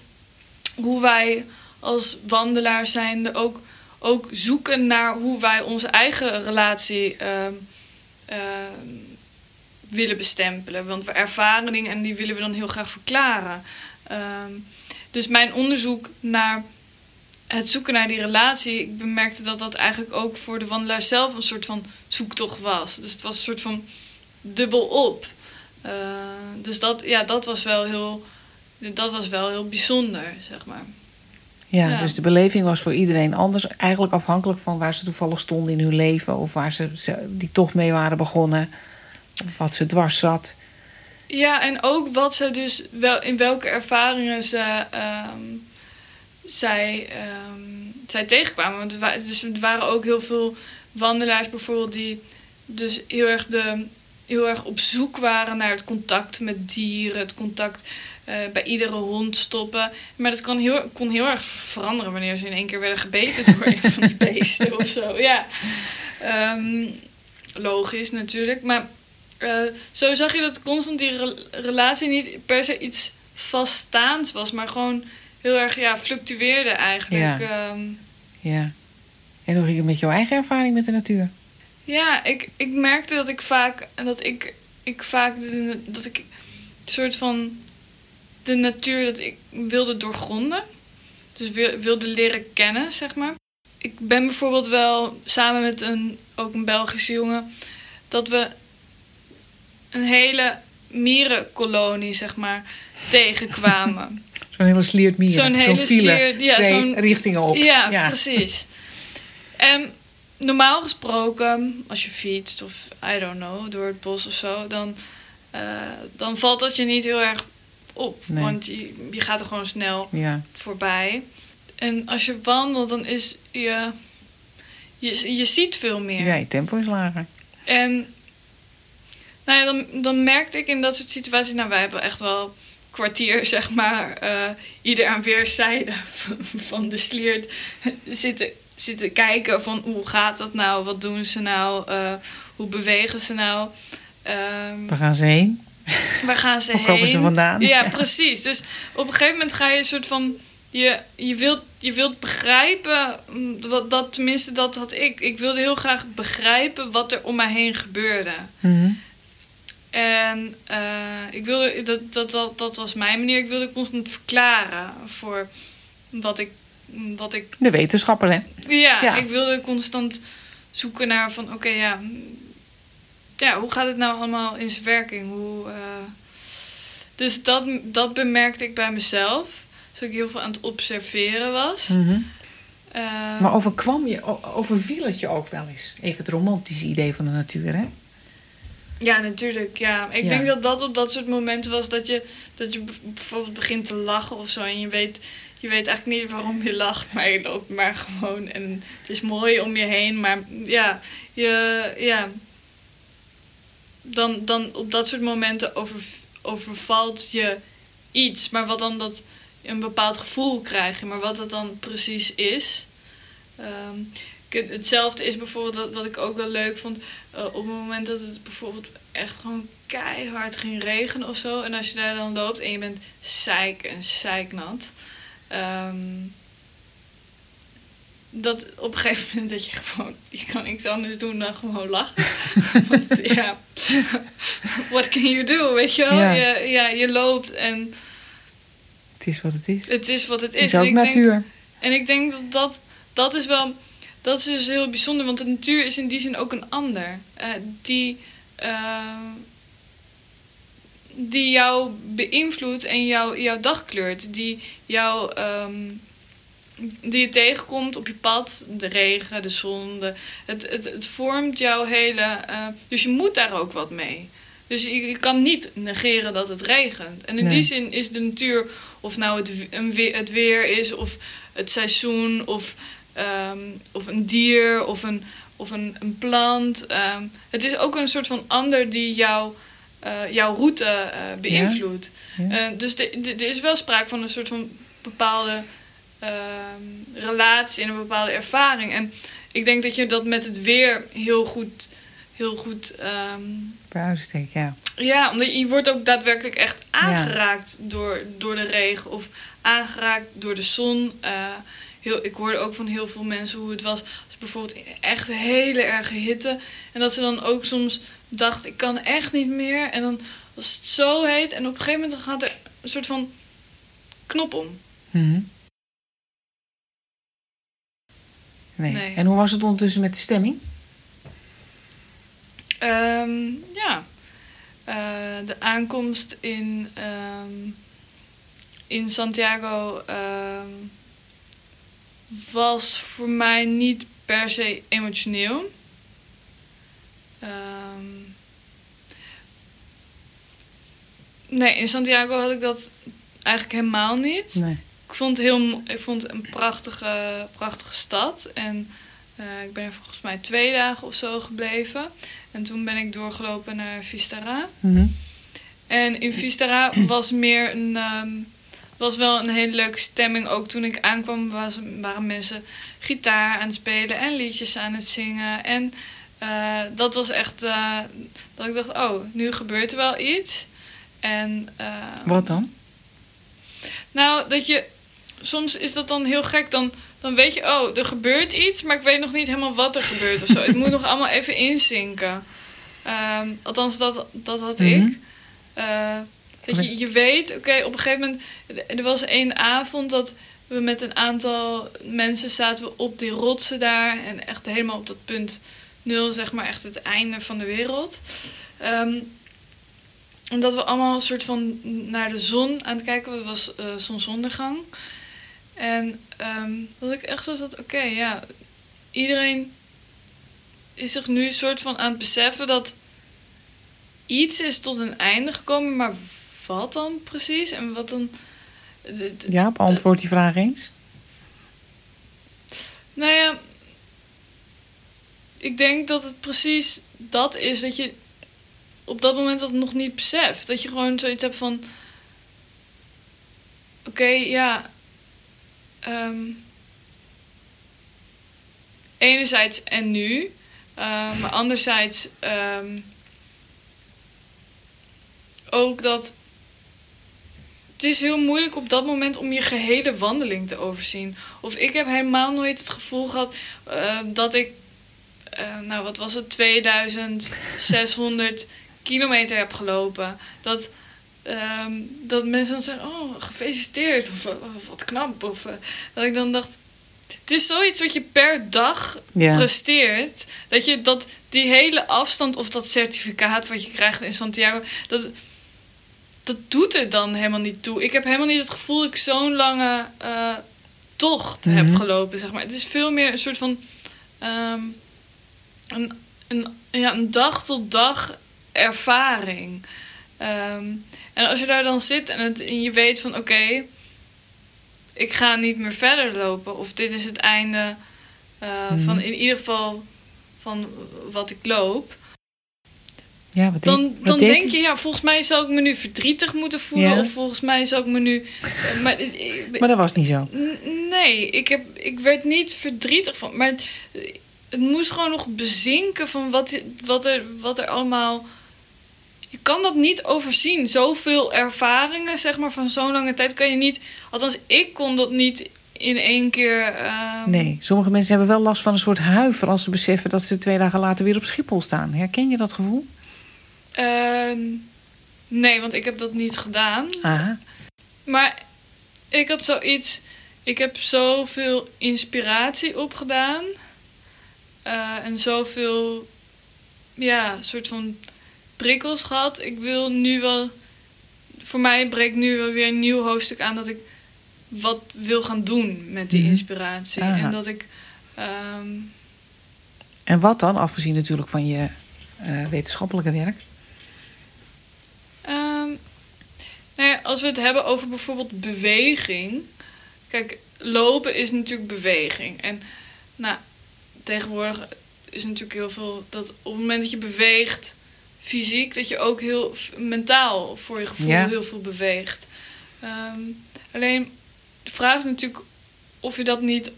hoe wij als wandelaars zijnde ook, ook zoeken naar hoe wij onze eigen relatie ehm, ehm, willen bestempelen. Want we ervaren dingen en die willen we dan heel graag verklaren. Ehm, dus mijn onderzoek naar het zoeken naar die relatie, ik bemerkte dat dat eigenlijk ook voor de wandelaar zelf een soort van zoektocht was. Dus het was een soort van dubbel op. Eh, dus dat, ja, dat was wel heel, dat was wel heel bijzonder, zeg maar. Ja, Ja. dus de beleving was voor iedereen anders. Eigenlijk afhankelijk van waar ze toevallig stonden in hun leven. Of waar ze, ze die toch mee waren begonnen. Wat ze dwars zat. Ja, en ook wat ze dus wel in welke ervaringen ze ehm, zij, ehm, zij tegenkwamen. Want er, dus er waren ook heel veel wandelaars bijvoorbeeld die dus heel erg, de, heel erg op zoek waren naar het contact met dieren, het contact eh, bij iedere hond stoppen. Maar dat kon heel, kon heel erg veranderen wanneer ze in één keer werden gebeten door een van die beesten of zo. Ja, Ehm, logisch natuurlijk. Maar eh, zo zag je dat constant die re- relatie niet per se iets vaststaands was, maar gewoon heel erg ja, fluctueerde eigenlijk. Ja. Ja, Ja. En hoe ging het met jouw eigen ervaring met de natuur? ja ik, ik merkte dat ik vaak dat ik, ik vaak de, dat ik een soort van de natuur dat ik wilde doorgronden. Dus wil- wilde leren kennen, zeg maar. Ik ben bijvoorbeeld wel samen met een, ook een Belgische jongen, dat we een hele mierenkolonie, zeg maar, tegenkwamen. Zo'n hele sliert mieren. Zo'n hele file, sliert- ja, zo'n- richtingen op. Ja, precies. En normaal gesproken, als je fietst of I don't know, door het bos of zo, dan, eh, dan valt dat je niet heel erg op. Nee. Want je, je gaat er gewoon snel Ja. voorbij. En als je wandelt, dan is je. Je, je ziet veel meer. ja, je tempo is lager. En nou ja, dan, dan merkte ik in dat soort situaties, nou wij hebben echt wel kwartier, zeg maar, eh, ieder aan weerszijden van, van de sliert zitten, zitten kijken van hoe gaat dat nou, wat doen ze nou, eh, hoe bewegen ze nou. Ehm, Waar gaan ze heen? Waar gaan ze Waar heen? komen ze vandaan? Ja, precies. Dus op een gegeven moment ga je een soort van. Je, je, wilt, je wilt begrijpen, mm, wat, dat, tenminste dat had ik. Ik wilde heel graag begrijpen wat er om mij heen gebeurde. Mhm. En eh, ik wilde, dat, dat, dat, dat was mijn manier. Ik wilde constant verklaren voor wat ik. Wat ik De wetenschapper, hè? ja, Ja. ik wilde constant zoeken naar van oké, ja, mm, ja, hoe gaat het nou allemaal in zijn werking? Hoe, eh, dus dat, dat bemerkte ik bij mezelf. Dus ik heel veel aan het observeren was. Mhm. Eh, Maar overkwam je, overviel het je ook wel eens? Even het romantische idee van de natuur, hè? Ja, natuurlijk. Ja. Ik Ja. denk dat dat op dat soort momenten was dat je, dat je bijvoorbeeld begint te lachen of zo. En je weet, je weet eigenlijk niet waarom je lacht, maar je loopt maar gewoon. En het is mooi om je heen, maar ja, je, ja. Dan, dan op dat soort momenten over, overvalt je iets. Maar wat dan dat, een bepaald gevoel krijg je. Maar wat dat dan precies is. Ehm, Hetzelfde is bijvoorbeeld dat, wat ik ook wel leuk vond. eh, op het moment dat het bijvoorbeeld echt gewoon keihard ging regenen of zo. En als je daar dan loopt en je bent zeik en zeiknat. ehm, dat op een gegeven moment dat je gewoon... Je kan niks anders doen dan gewoon lachen. Want ja, what can you do, weet je wel? Ja. Je, ja, je loopt en Het is wat het is. het is wat het Het is. is En ook ik denk- natuur. en ik denk dat dat, dat is wel, dat is dus heel bijzonder, want de natuur is in die zin ook een ander. eh, die, eh, die jou beïnvloedt en jou, jouw dag kleurt. Die jou, ehm, die je tegenkomt op je pad, de regen, de zon. De, het, het, het vormt jouw hele, eh, dus je moet daar ook wat mee. Dus je, je kan niet negeren dat het regent. En in Nee. die zin is de natuur, of nou het, een weer, het weer is, of het seizoen, of, ehm, of een dier, of een, of een, een plant. ehm, het is ook een soort van ander die jou, eh, jouw route eh, beïnvloedt. Ja. Eh, dus er is wel sprake van een soort van bepaalde ehm, relatie en een bepaalde ervaring. En ik denk dat je dat met het weer heel goed, heel goed uitstek, ja. ja, omdat je, wordt ook daadwerkelijk echt aangeraakt door, door de regen of aangeraakt door de zon. Heel, ik hoorde ook van heel veel mensen hoe het was als bijvoorbeeld echt hele erge hitte. En dat ze dan ook soms dacht, ik kan echt niet meer. En dan was het zo heet en op een gegeven moment gaat er een soort van knop om. Mhm. Nee. Nee. En hoe was het ondertussen met de stemming? Ehm, ja, Eh, de aankomst in, ehm, in Santiago ehm, was voor mij niet per se emotioneel. Ehm, nee, in Santiago had ik dat eigenlijk helemaal niet. Nee. Ik vond, het heel, ik vond het een prachtige, prachtige stad. En eh, ik ben er volgens mij twee dagen of zo gebleven. En toen ben ik doorgelopen naar Vistara. Mhm. En in Vistara was meer een. ehm, was wel een hele leuke stemming. Ook toen ik aankwam was, waren mensen gitaar aan het spelen en liedjes aan het zingen. En eh, dat was echt. eh, dat ik dacht, oh, nu gebeurt er wel iets. En, eh, Wat dan? nou, dat je. Soms is dat dan heel gek. Dan, dan weet je, oh, er gebeurt iets, maar ik weet nog niet helemaal wat er gebeurt of zo. Het moet nog allemaal even inzinken. Ehm, althans, dat, dat had Mhm. ik. Dat je, je weet, oké, op een gegeven moment. Er was één avond dat we met een aantal mensen zaten we op die rotsen daar. En echt helemaal op dat punt nul, zeg maar, echt het einde van de wereld. Ehm, en dat we allemaal een soort van naar de zon aan het kijken. Het was eh, zonsondergang. En ehm, dat ik echt zo zat, oké, ja. Iedereen is zich nu een soort van aan het beseffen dat iets is tot een einde gekomen. Maar wat dan precies? En wat dan... Ja, beantwoord die vraag eens. Nou ja, ik denk dat het precies dat is dat je op dat moment dat nog niet beseft. Dat je gewoon zoiets hebt van: oké, ja. ehm, enerzijds en nu, eh, maar anderzijds ehm, ook dat. Het is heel moeilijk op dat moment om je gehele wandeling te overzien. Of ik heb helemaal nooit het gevoel gehad eh, dat ik, eh, nou wat was het, 2600 kilometer heb gelopen. Dat, ehm, dat mensen dan zeggen, oh gefeliciteerd, of "Oh, wat knap. Of eh, dat ik dan dacht, het is zoiets wat je per dag Ja. presteert. Dat je dat die hele afstand of dat certificaat wat je krijgt in Santiago, dat, dat doet er dan helemaal niet toe. Ik heb helemaal niet het gevoel dat ik zo'n lange eh, tocht heb Mhm. gelopen, zeg maar. Het is veel meer een soort van ehm, een, een, ja, een dag tot dag ervaring. Ehm, en als je daar dan zit en, het, en je weet van oké, ik ga niet meer verder lopen. Of dit is het einde eh, Mhm. van in ieder geval van wat ik loop. Ja, wat Dan, deed- wat dan deed denk je, ja, volgens mij zou ik me nu verdrietig moeten voelen. Ja. Of volgens mij zou ik me nu. eh, Maar, ik- Maar dat was niet zo. Nee, ik, heb, ik werd niet verdrietig van. Maar het moest gewoon nog bezinken van wat, wat, er, wat er allemaal. Je kan dat niet overzien. Zoveel ervaringen, zeg maar, van zo'n lange tijd kan je niet. Althans, ik kon dat niet in één keer. ehm, Nee, sommige mensen hebben wel last van een soort huiver als ze beseffen dat ze twee dagen later weer op Schiphol staan. Herken je dat gevoel? Ehm, nee, want ik heb dat niet gedaan. Aha. Maar ik had zoiets. Ik heb zoveel inspiratie opgedaan. eh, en zoveel. Ja, soort van prikkels gehad. Ik wil nu wel. Voor mij breekt nu wel weer een nieuw hoofdstuk aan dat ik wat wil gaan doen met die Mhm. inspiratie. Aha. En dat ik. ehm, En wat dan, afgezien natuurlijk van je eh, wetenschappelijke werk? Nou ja, als we het hebben over bijvoorbeeld beweging. Kijk, lopen is natuurlijk beweging. En nou, tegenwoordig is natuurlijk heel veel dat op het moment dat je beweegt, fysiek, dat je ook heel mentaal voor je gevoel Ja. heel veel beweegt. Ehm, alleen de vraag is natuurlijk of je dat niet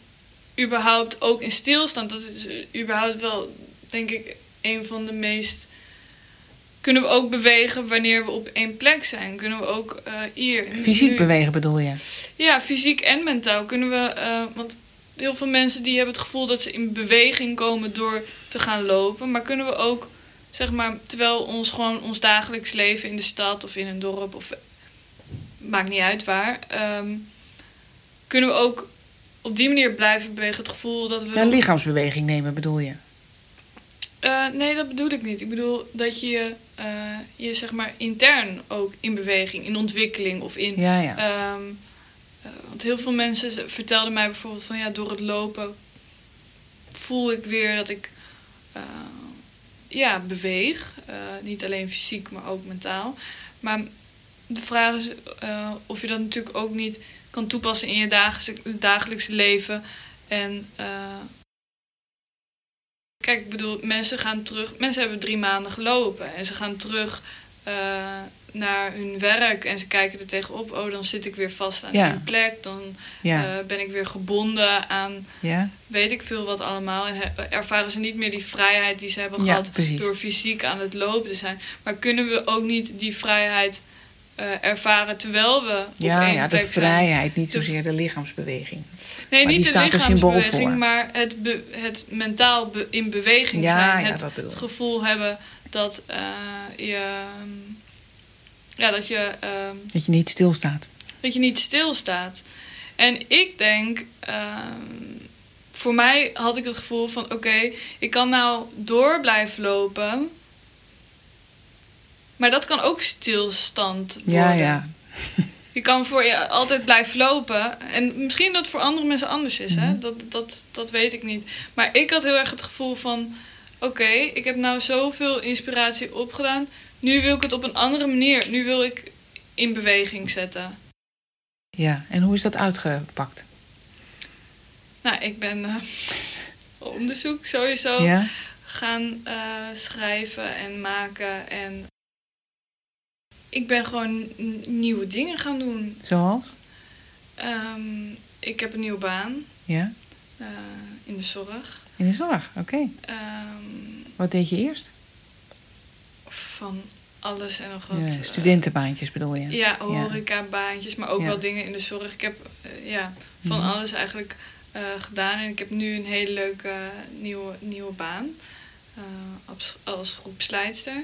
überhaupt ook in stilstand. Dat is überhaupt wel, denk ik, een van de meest kunnen we ook bewegen wanneer we op één plek zijn? Kunnen we ook eh, hier... Fysiek nu- bewegen bedoel je? Ja, fysiek en mentaal kunnen we... eh, want heel veel mensen die hebben het gevoel dat ze in beweging komen door te gaan lopen. Maar kunnen we ook, zeg maar, terwijl ons gewoon ons dagelijks leven in de stad of in een dorp of... Maakt niet uit waar. ehm, kunnen we ook op die manier blijven bewegen. Het gevoel dat we... Nog- lichaamsbeweging nemen bedoel je? Eh, nee, dat bedoel ik niet. Ik bedoel dat je eh, je zeg maar intern ook in beweging, in ontwikkeling of in. Ja, ja. ehm, eh, want heel veel mensen vertelden mij bijvoorbeeld van ja, door het lopen voel ik weer dat ik eh, ja, beweeg. Niet alleen fysiek, maar ook mentaal. Maar de vraag is of je dat natuurlijk ook niet kan toepassen in je dagelijkse, dagelijkse leven. En kijk, ik bedoel, mensen gaan terug. Mensen hebben drie maanden gelopen en ze gaan terug eh, naar hun werk en ze kijken er tegenop. Oh, dan zit ik weer vast aan Ja. één plek. Dan ja, eh, ben ik weer gebonden aan ja. weet ik veel wat allemaal. En ervaren ze niet meer die vrijheid die ze hebben gehad precies. door fysiek aan het lopen te zijn. Maar kunnen we ook niet die vrijheid eh, ervaren terwijl we op Ja, één ja, de plek zijn? vrijheid, niet De- zozeer de lichaamsbeweging. Nee, Maar niet de lichaamsbeweging, maar het, be- het mentaal be- in beweging Ja, zijn. ja, het, het gevoel hebben dat eh, je... Ja, dat je... ehm, Dat je niet stilstaat. dat je niet stilstaat. En ik denk, ehm, voor mij had ik het gevoel van: oké, ik kan nou door blijven lopen. Maar dat kan ook stilstand worden. Ja, ja. Je kan voor je altijd blijven lopen. En misschien dat het voor andere mensen anders is, hè? Mhm. Dat, dat, dat weet ik niet. Maar ik had heel erg het gevoel van: oké, ik heb nou zoveel inspiratie opgedaan. Nu wil ik het op een andere manier. Nu wil ik in beweging zetten. Ja, en hoe is dat uitgepakt? Nou, ik ben eh, onderzoek sowieso Ja? gaan eh, schrijven en maken. En ik ben gewoon nieuwe dingen gaan doen. Zoals? Ehm, ik heb een nieuwe baan Ja? eh, in de zorg. In de zorg, oké. Ehm, Wat deed je eerst? van alles en nog wat. Ja, eh, studentenbaantjes bedoel je? Ja, horecabaantjes, maar ook Ja. wel dingen in de zorg. Ik heb eh, ja, van Mhm. alles eigenlijk gedaan. En ik heb nu een hele leuke nieuwe, nieuwe baan. als, als groepsleidster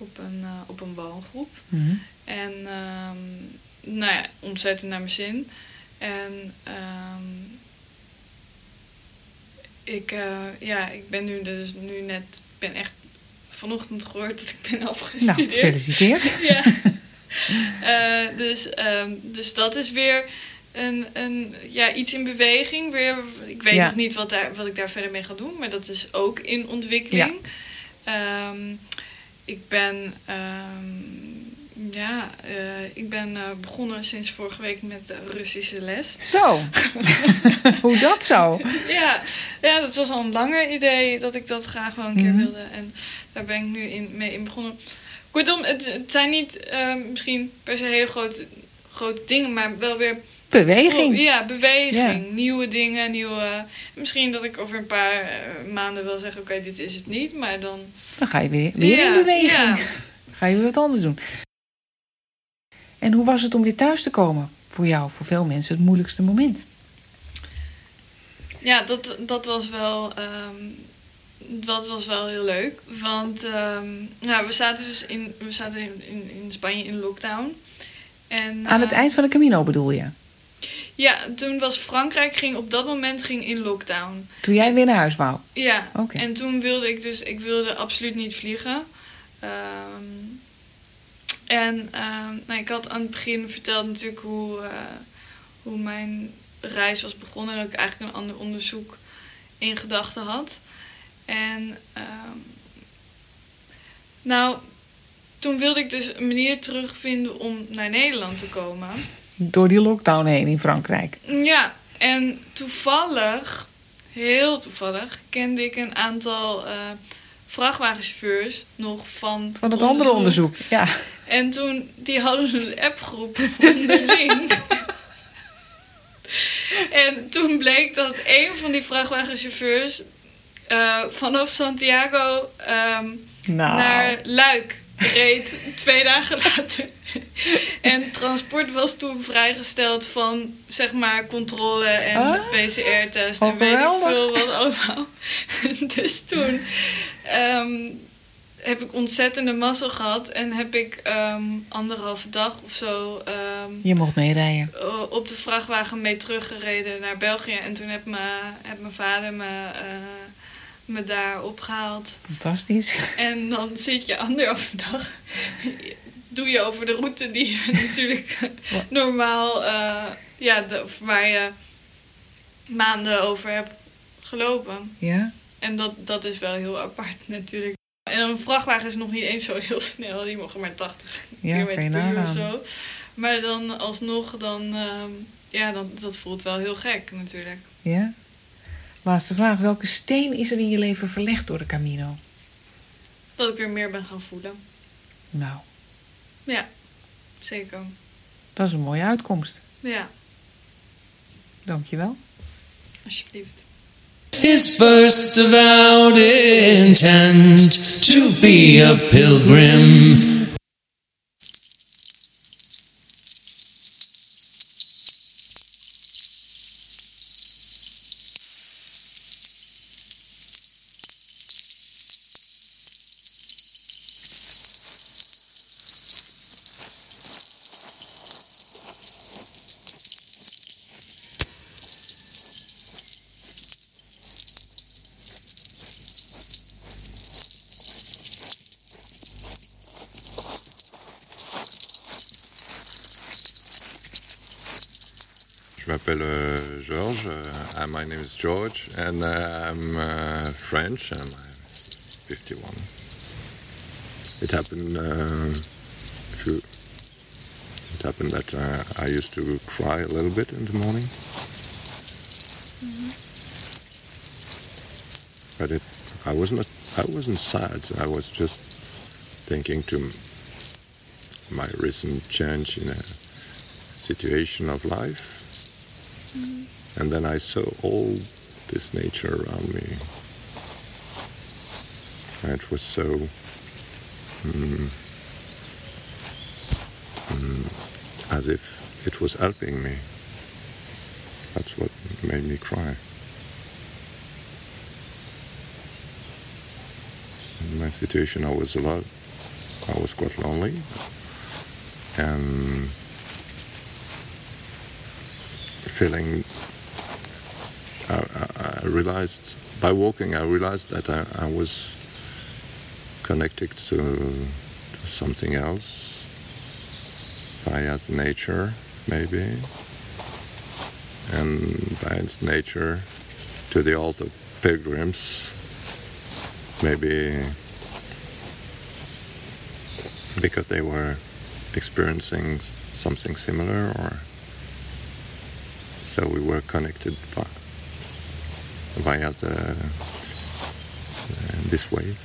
op een, eh, op een woongroep. Mhm. En ehm, nou ja, ontzettend naar mijn zin. En ehm, ik, eh, ja, ik ben nu dus nu net, ik ben echt vanochtend gehoord dat ik ben Nou, afgestudeerd. gefeliciteerd. Ja. Eh, dus, ehm, dus dat is weer een, een, ja, iets in beweging. Weer, ik weet Ja. nog niet wat, daar, wat ik daar verder mee ga doen, maar dat is ook in ontwikkeling. Ehm, ik ben, ehm, ja, eh, ik ben eh, begonnen sinds vorige week met Russische les. Zo. hoe dat zo? Ja, ja, dat was al een langer idee dat ik dat graag wel een keer Mhm. wilde. En daar ben ik nu in, mee in begonnen. Kortom, het, het zijn niet eh, misschien per se hele grote, grote dingen, maar wel weer Beweging. Ja, beweging. Nieuwe dingen, nieuwe... Misschien dat ik over een paar eh, maanden wil zeggen... oké, dit is het niet, maar dan... Dan ga je weer, weer Ja, in beweging. ja. Ga je weer wat anders doen. En hoe was het om weer thuis te komen? Voor jou, voor veel mensen, het moeilijkste moment. Ja, dat, dat was wel... ehm, dat was wel heel leuk. Want nou, we zaten dus in, we zaten in, in, in Spanje in lockdown. En, Aan het eh, eind van de Camino bedoel je? Ja, toen was Frankrijk ging op dat moment ging in lockdown. Toen jij weer naar huis wou. Ja, Oké. en toen wilde ik dus, ik wilde absoluut niet vliegen. Ehm, en ehm, nou, ik had aan het begin verteld natuurlijk hoe, eh, hoe mijn reis was begonnen. En dat ik eigenlijk een ander onderzoek in gedachten had. En ehm, nou, toen wilde ik dus een manier terugvinden om naar Nederland te komen. Door die lockdown heen in Frankrijk. Ja, en toevallig, heel toevallig, kende ik een aantal eh, vrachtwagenchauffeurs nog van, Van het andere onderzoek. Ja. En toen, die hadden een appgroep onderling. en toen bleek dat een van die vrachtwagenchauffeurs eh, vanaf Santiago ehm, Nou. naar Luik reed twee dagen later. en transport was toen vrijgesteld van zeg maar controle en Ah, PCR-test en weet ik veel wat allemaal. dus toen ehm, heb ik ontzettende mazzel gehad en heb ik ehm, anderhalve dag of zo ehm, Je mocht meerijden. op de vrachtwagen mee teruggereden naar België. En toen heb, me, heb mijn vader me, eh, me daar opgehaald. Fantastisch. En dan zit je anderhalve dag. Doe je over de route die je natuurlijk normaal. eh, ja, de, waar je maanden over hebt gelopen. Ja? En dat, dat is wel heel apart natuurlijk. En een vrachtwagen is nog niet eens zo heel snel. Die mogen maar 80 Ja, kilometer per uur of zo. Maar dan alsnog, dan, ehm, ja, dan, dat voelt wel heel gek natuurlijk. Ja? Laatste vraag. Welke steen is er in je leven verlegd door de Camino? Dat ik weer meer ben gaan voelen. Nou, Ja, zeker. dat is een mooie uitkomst. Ja, Dankjewel. alsjeblieft. His first avowed intent to be a pilgrim. Je m'appelle Georges, uh, my name is George, and uh, I'm uh, French, and I'm 51. It happened, uh, it happened that uh, I used to cry a little bit in the morning. But it, I was not, I wasn't sad. I was just thinking to my recent change in a situation of life. And then I saw all this nature around me. And it was so mm, mm, as if it was helping me. That's what made me cry. In my situation, I was a lot. I was quite lonely, and feeling I, I, I realized by walking I realized that I, I was connected to, to something else via nature maybe and by its nature to the altar pilgrims maybe because they were experiencing something similar or so we were connected via the, uh, this way.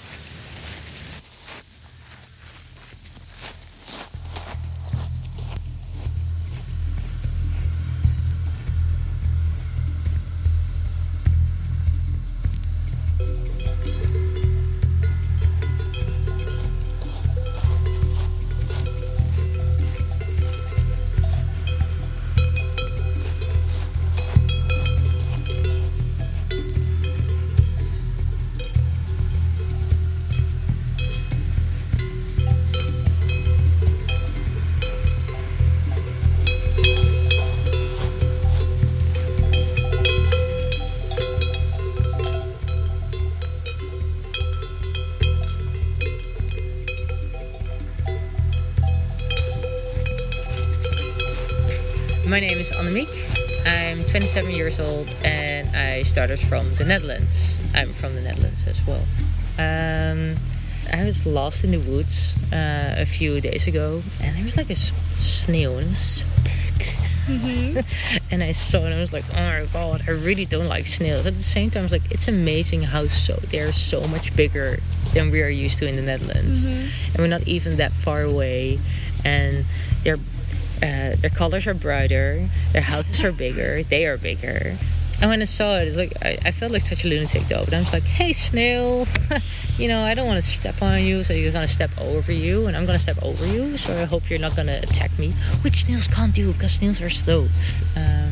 27 years old and I started from the Netherlands. I'm from the Netherlands as well. Um, I was lost in the woods uh, a few days ago and there was like a snail and it was so big. and I saw it and I was like, oh my god, I really don't like snails. At the same time, I was like, it's amazing how so they're so much bigger than we are used to in the Netherlands. And we're not even that far away. And they're uh, their colors are brighter, their houses are bigger, they are bigger. And when I saw it, it's like I, I felt like such a lunatic though. But I was like, "Hey, snail, you know I don't want to step on you, so you're gonna step over you, and I'm gonna step over you. So I hope you're not gonna attack me." Which snails can't do because snails are slow. Um,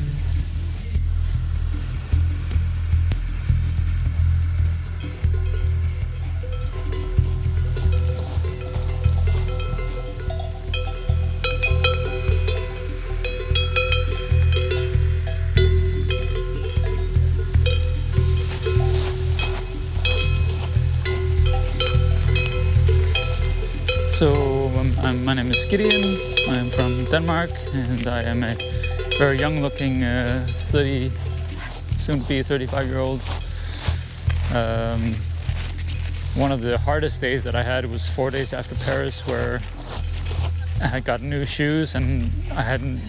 So, um, I'm, my name is Gideon. I am from Denmark, and I am a very young-looking uh, 30, soon to be 35-year-old. Um, one of the hardest days that I had was four days after Paris, where I had got new shoes, and I hadn't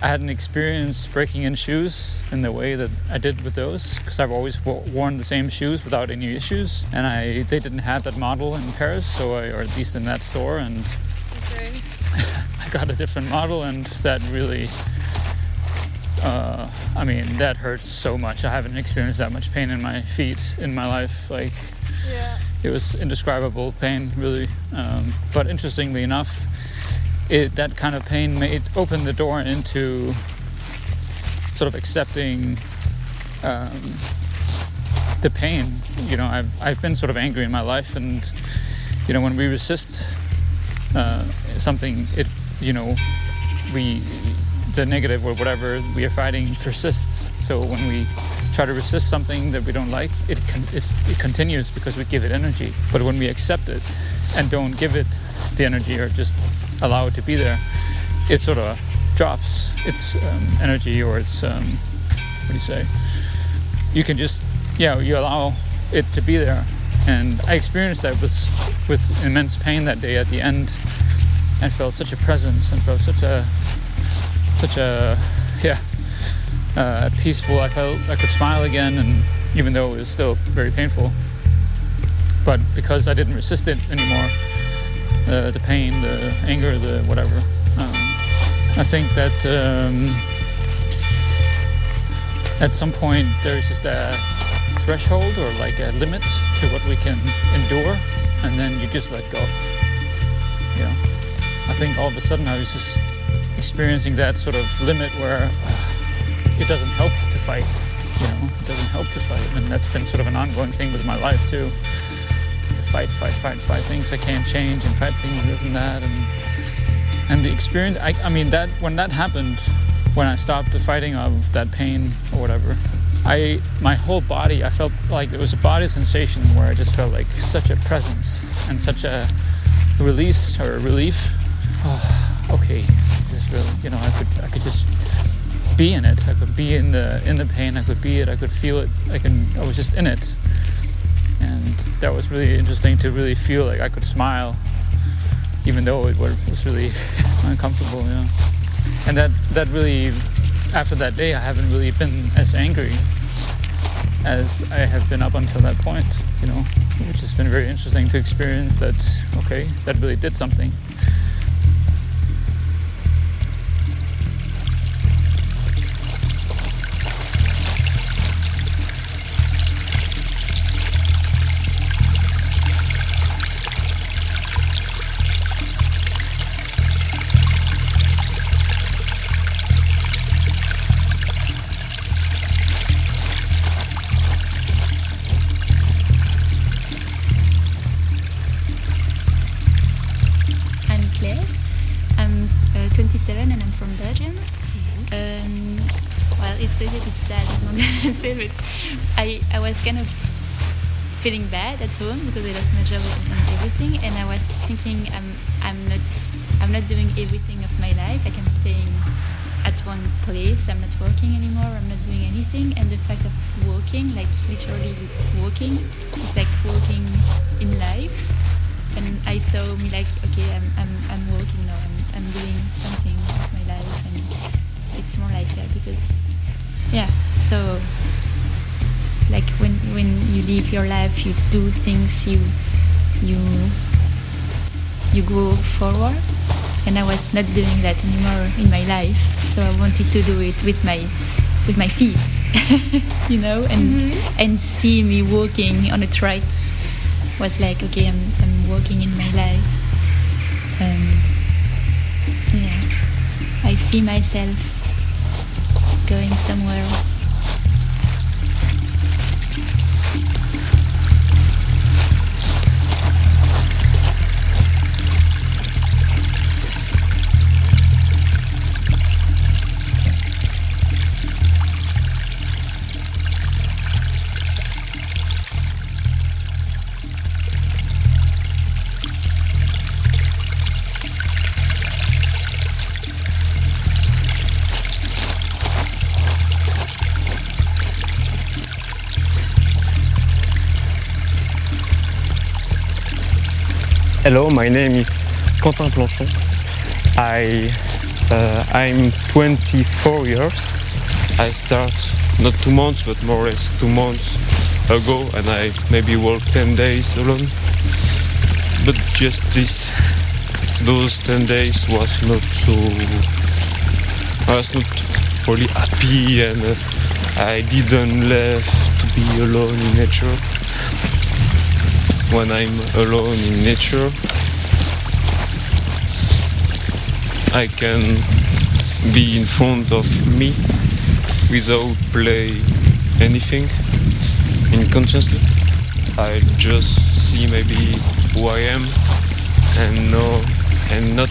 I hadn't experienced breaking in shoes in the way that I did with those because I've always wo- worn the same shoes without any issues, and I they didn't have that model in Paris, so I, or at least in that store, and Okay. I got a different model, and that really, uh, I mean, that hurts so much. I haven't experienced that much pain in my feet in my life. Like Yeah. it was indescribable pain, really. Um, but interestingly enough, it that kind of pain made opened the door into sort of accepting um, the pain. You know, I've I've been sort of angry in my life, and you know, when we resist uh, something, it you know, we the negative or whatever we are fighting persists. So when we try to resist something that we don't like, it con- it continues because we give it energy. But when we accept it and don't give it the energy or just allow it to be there, it sort of drops its um, energy or its um, what do you say? You can just yeah, you allow it to be there. And I experienced that with with immense pain that day at the end, and felt such a presence and felt such a such a yeah uh, peaceful. I felt I could smile again, and even though it was still very painful, but because I didn't resist it anymore, uh, the pain, the anger, the whatever. Um, I think that um, at some point there's just a threshold or like a limit to what we can endure, and then you just let go. Yeah. I think all of a sudden I was just experiencing that sort of limit where uh, it doesn't help to fight. You know, it doesn't help to fight, and that's been sort of an ongoing thing with my life too. Fight, fight, fight, fight things I can't change, and fight things this and that, and and the experience. I, I mean, that when that happened, when I stopped the fighting of that pain or whatever, I my whole body, I felt like it was a body sensation where I just felt like such a presence and such a release or relief. Oh, okay, just really, you know, I could I could just be in it. I could be in the in the pain. I could be it. I could feel it. I can. I was just in it, and that was really interesting to really feel like I could smile, even though it was really uncomfortable. Yeah, and that that really, after that day, I haven't really been as angry as I have been up until that point. You know, which has been very interesting to experience. That okay, that really did something. say, I, I was kind of feeling bad at home because I lost my job and everything, and I was thinking I'm I'm not I'm not doing everything of my life. Like I'm staying at one place. I'm not working anymore. I'm not doing anything. And the fact of walking, like literally walking, is like walking in life. And I saw me like, okay, I'm, I'm, I'm walking now. I'm, I'm doing something with my life. And it's more like that because, yeah, so like when, when you live your life, you do things, you, you, you go forward and I was not doing that anymore in my life. So I wanted to do it with my with my feet, you know, and and see me walking on a track was like, okay, I'm I'm walking in my life. Um, yeah, I see myself going somewhere. Hello, my name is Quentin Planchon. I uh, I'm 24 years. I start not two months, but more or less two months ago, and I maybe work 10 days alone. But just this, those 10 days was not so. I was not fully happy, and uh, I didn't love to be alone in nature when I'm alone in nature, I can be in front of me without play anything inconsciously. I just see maybe who I am and know and not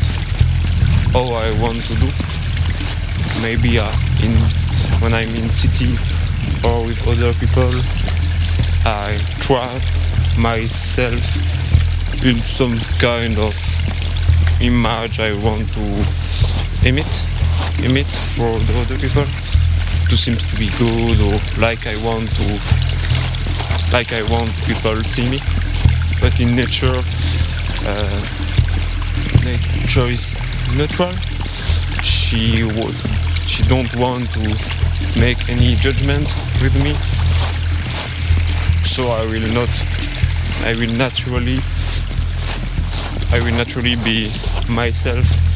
how I want to do. Maybe uh, in when I'm in city or with other people, I try myself in some kind of image I want to emit, emit for the other people to seem to be good or like I want to, like I want people see me. But in nature, uh, nature is neutral. She would, she don't want to make any judgment with me. So I will not I will naturally I will naturally be myself.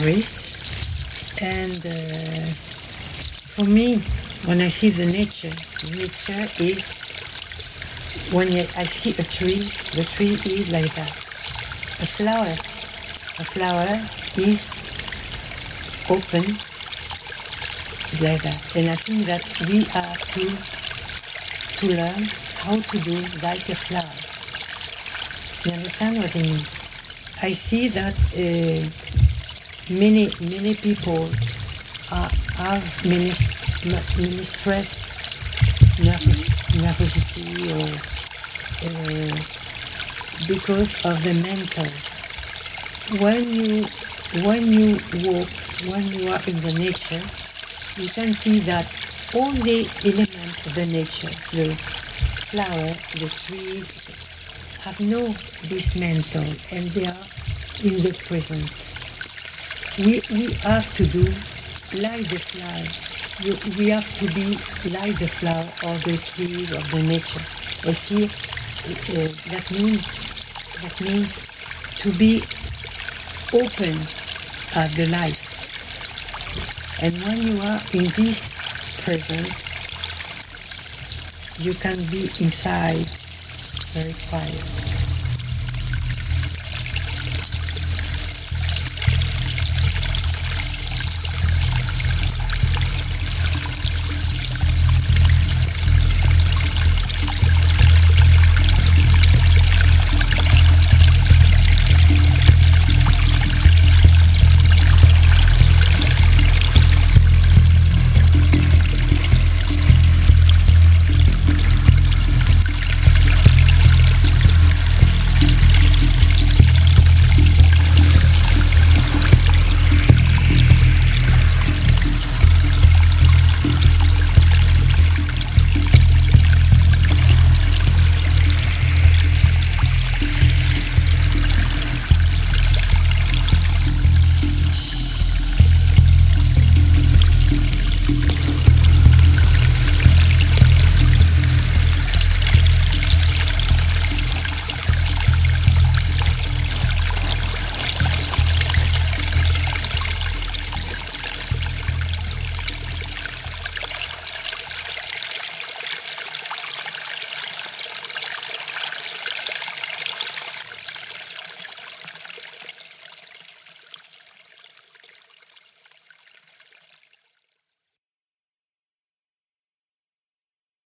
Paris. And uh, for me, when I see the nature, nature is when I see a tree, the tree is like that. A flower, a flower is open like that. And I think that we are to to learn how to do like a flower. You understand what I mean? I see that uh, many many people are, have many many stress, nervous, nervosity, or uh, because of the mental. When you when you walk, when you are in the nature, you can see that all the elements of the nature, the flower, the trees, have no this mental and they are in the present. We, we have to do like the flower. We, we have to be like the flower or the trees of the nature. I see uh, that means that means to be open uh, the life. And when you are in this present, you can be inside very quiet.